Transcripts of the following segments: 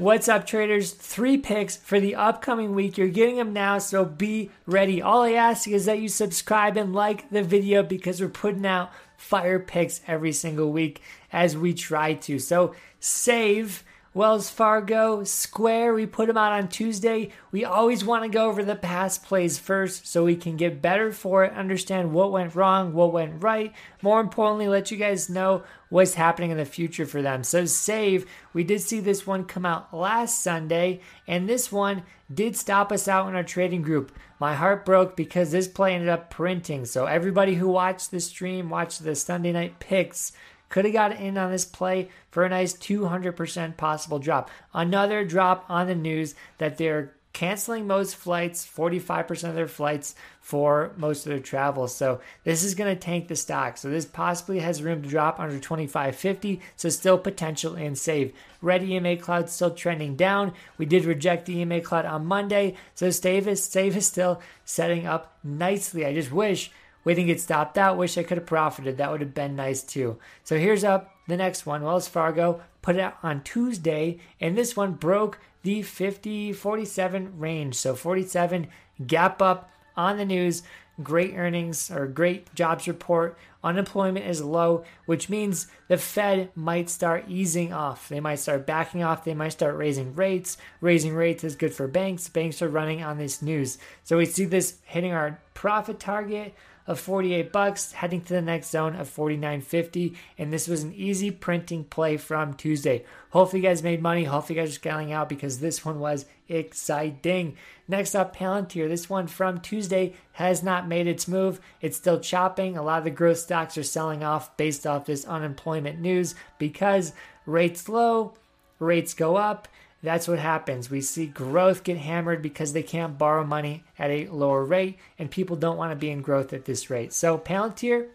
What's up, traders? Three picks for the upcoming week. You're getting them now, so be ready. All I ask is that you subscribe and like the video because we're putting out fire picks every single week as we try to. So save Wells Fargo, Square, we put them out on Tuesday. We always want to go over the past plays first so we can get better for it, understand what went wrong, what went right. More importantly, let you guys know what's happening in the future for them. So, save, we did see this one come out last Sunday, and this one did stop us out in our trading group. My heart broke because this play ended up printing. So, everybody who watched the stream, watched the Sunday night picks, could have got in on this play for a nice 200% possible drop. Another drop on the news that they're canceling most flights, 45% of their flights for most of their travel. So this is going to tank the stock. So this possibly has room to drop under 25.50. So still potential and save. Red EMA cloud still trending down. We did reject the EMA cloud on Monday. So save is, save is still setting up nicely. I just wish we didn't get stopped out. Wish I could have profited. That would have been nice too. So here's up the next one. Wells Fargo put it out on Tuesday, and this one broke the 50 47 range. So 47 gap up on the news. Great earnings or great jobs report. Unemployment is low, which means the Fed might start easing off. They might start backing off. They might start raising rates. Raising rates is good for banks. Banks are running on this news. So we see this hitting our profit target of 48 bucks, heading to the next zone of 49.50. And this was an easy printing play from Tuesday. Hopefully, you guys made money. Hopefully, you guys are scaling out because this one was exciting. Next up, Palantir. This one from Tuesday has not made its move. It's still chopping. A lot of the growth stocks are selling off based off this unemployment news because rates low, rates go up that's what happens. We see growth get hammered because they can't borrow money at a lower rate, and people don't want to be in growth at this rate. So, Palantir,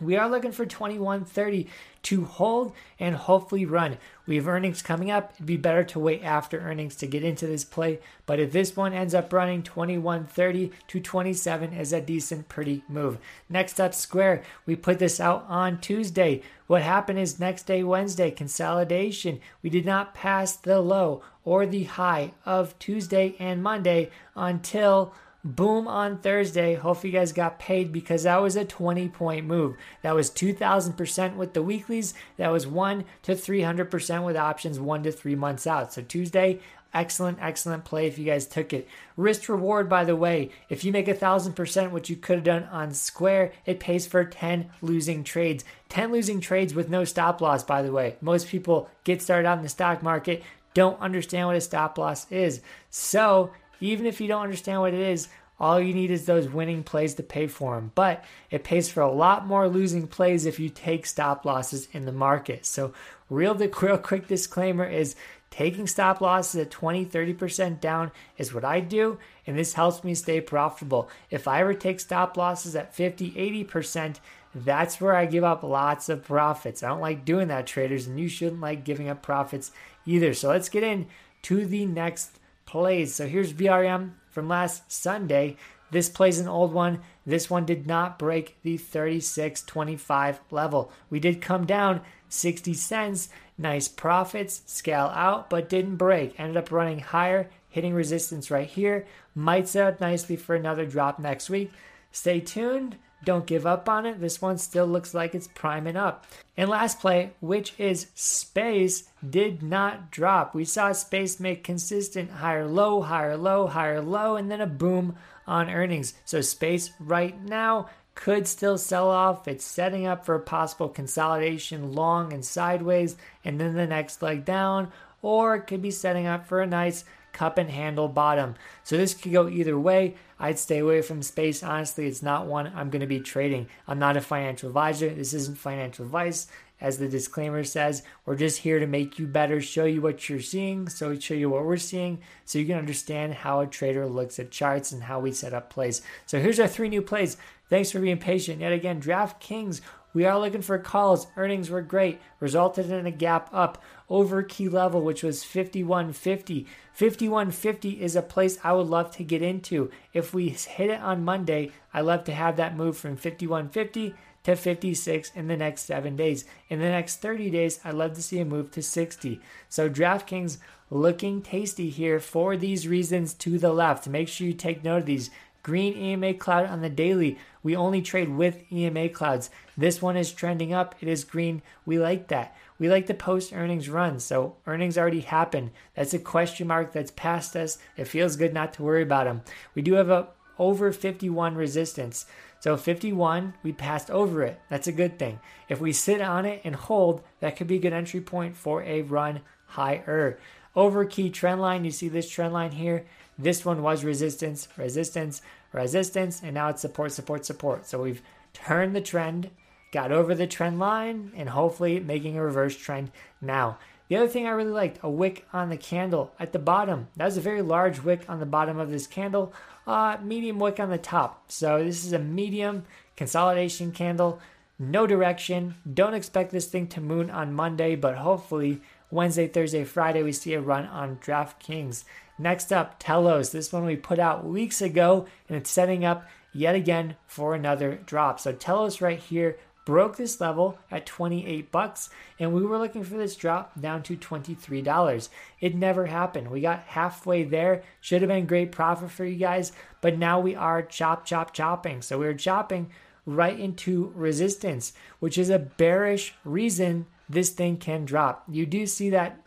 we are looking for 2130 to hold and hopefully run. We have earnings coming up. It'd be better to wait after earnings to get into this play. But if this one ends up running 2130 to 27 is a decent, pretty move. Next up, Square. We put this out on Tuesday. What happened is next day, Wednesday, consolidation. We did not pass the low or the high of Tuesday and Monday until Boom on Thursday. Hopefully, you guys got paid because that was a 20 point move. That was 2,000% with the weeklies. That was 1 to 300% with options 1 to 3 months out. So, Tuesday, excellent, excellent play if you guys took it. Risk reward, by the way, if you make a 1,000%, which you could have done on Square, it pays for 10 losing trades. 10 losing trades with no stop loss, by the way. Most people get started out in the stock market, don't understand what a stop loss is. So, even if you don't understand what it is, all you need is those winning plays to pay for them. But it pays for a lot more losing plays if you take stop losses in the market. So, real, real quick disclaimer is taking stop losses at 20, 30% down is what I do, and this helps me stay profitable. If I ever take stop losses at 50, 80%, that's where I give up lots of profits. I don't like doing that, traders, and you shouldn't like giving up profits either. So, let's get in to the next plays. So here's VRM from last Sunday. This plays an old one. This one did not break the 36.25 level. We did come down 60 cents. Nice profits, scale out, but didn't break. Ended up running higher, hitting resistance right here. Might set up nicely for another drop next week. Stay tuned. Don't give up on it. This one still looks like it's priming up. And last play, which is Space, did not drop. We saw Space make consistent higher low, higher low, higher low, and then a boom on earnings. So Space right now could still sell off. It's setting up for a possible consolidation long and sideways, and then the next leg down, or it could be setting up for a nice cup and handle bottom. So this could go either way. I'd stay away from space. Honestly, it's not one I'm going to be trading. I'm not a financial advisor. This isn't financial advice. As the disclaimer says, we're just here to make you better, show you what you're seeing, so show you what we're seeing, so you can understand how a trader looks at charts and how we set up plays. So here's our three new plays. Thanks for being patient. Yet again, DraftKings we are looking for calls. Earnings were great, resulted in a gap up over key level, which was 5150. 5150 is a place I would love to get into. If we hit it on Monday, I love to have that move from 5150 to 56 in the next seven days. In the next 30 days, I'd love to see a move to 60. So DraftKings looking tasty here for these reasons to the left. Make sure you take note of these. Green EMA cloud on the daily. We only trade with EMA clouds. This one is trending up. It is green. We like that. We like the post earnings run. So earnings already happened. That's a question mark that's past us. It feels good not to worry about them. We do have a over 51 resistance. So 51, we passed over it. That's a good thing. If we sit on it and hold, that could be a good entry point for a run higher. Over key trend line, you see this trend line here. This one was resistance, resistance, resistance, and now it's support, support, support. So we've turned the trend got over the trend line and hopefully making a reverse trend now. The other thing I really liked, a wick on the candle at the bottom. That was a very large wick on the bottom of this candle, uh, medium wick on the top. So this is a medium consolidation candle, no direction. Don't expect this thing to moon on Monday, but hopefully Wednesday, Thursday, Friday, we see a run on DraftKings. Next up, Telos. This one we put out weeks ago, and it's setting up yet again for another drop. So Telos right here broke this level at 28 bucks and we were looking for this drop down to $23. It never happened. We got halfway there. Should have been great profit for you guys, but now we are chop chop chopping. So we're chopping right into resistance, which is a bearish reason this thing can drop. You do see that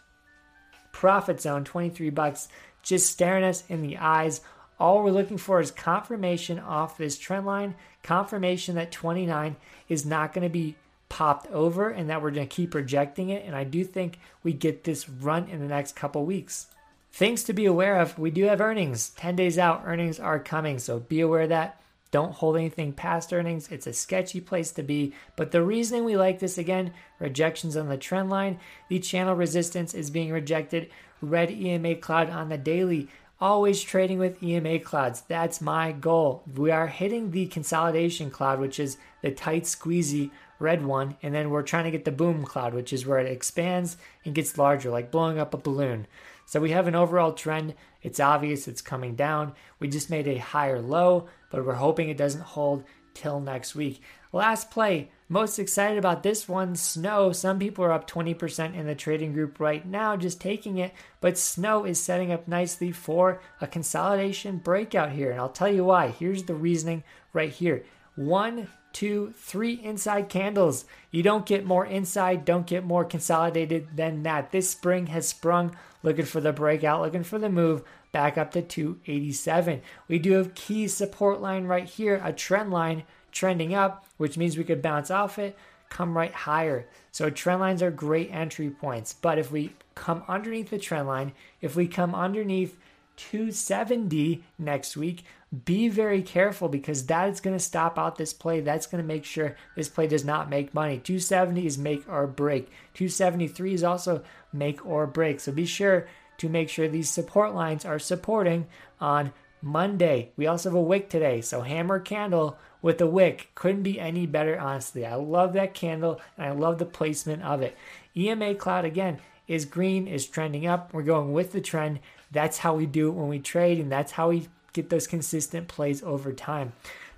profit zone 23 bucks just staring us in the eyes all we're looking for is confirmation off this trend line, confirmation that 29 is not going to be popped over and that we're going to keep rejecting it. And I do think we get this run in the next couple weeks. Things to be aware of we do have earnings. 10 days out, earnings are coming. So be aware of that. Don't hold anything past earnings. It's a sketchy place to be. But the reasoning we like this again rejections on the trend line, the channel resistance is being rejected. Red EMA cloud on the daily always trading with EMA clouds. That's my goal. We are hitting the consolidation cloud, which is the tight, squeezy red one, and then we're trying to get the boom cloud, which is where it expands and gets larger, like blowing up a balloon. So we have an overall trend. It's obvious it's coming down. We just made a higher low, but we're hoping it doesn't hold till next week. Last play, most excited about this one, Snow. Some people are up 20% in the trading group right now, just taking it, but Snow is setting up nicely for a consolidation breakout here. And I'll tell you why. Here's the reasoning right here. One, two, three inside candles. You don't get more inside, don't get more consolidated than that. This spring has sprung, looking for the breakout, looking for the move back up to 287. We do have key support line right here, a trend line trending up, which means we could bounce off it, come right higher. So trend lines are great entry points. But if we come underneath the trend line, if we come underneath 270 next week, be very careful because that is going to stop out this play. That's going to make sure this play does not make money. 270 is make or break. 273 is also make or break. So be sure to make sure these support lines are supporting on Monday. We also have a wick today. So hammer candle with a wick couldn't be any better, honestly. I love that candle and I love the placement of it. EMA Cloud, again, is green, is trending up. We're going with the trend. That's how we do it when we trade, and that's how we get those consistent plays over time.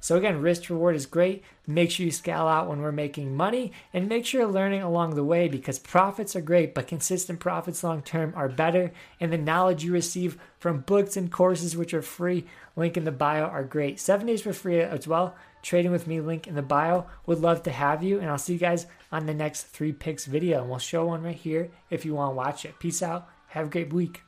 So again, risk reward is great. Make sure you scale out when we're making money and make sure you're learning along the way because profits are great, but consistent profits long term are better. And the knowledge you receive from books and courses, which are free, link in the bio, are great. Seven days for free as well. Trading with me, link in the bio. Would love to have you. And I'll see you guys on the next three picks video. And we'll show one right here if you want to watch it. Peace out. Have a great week.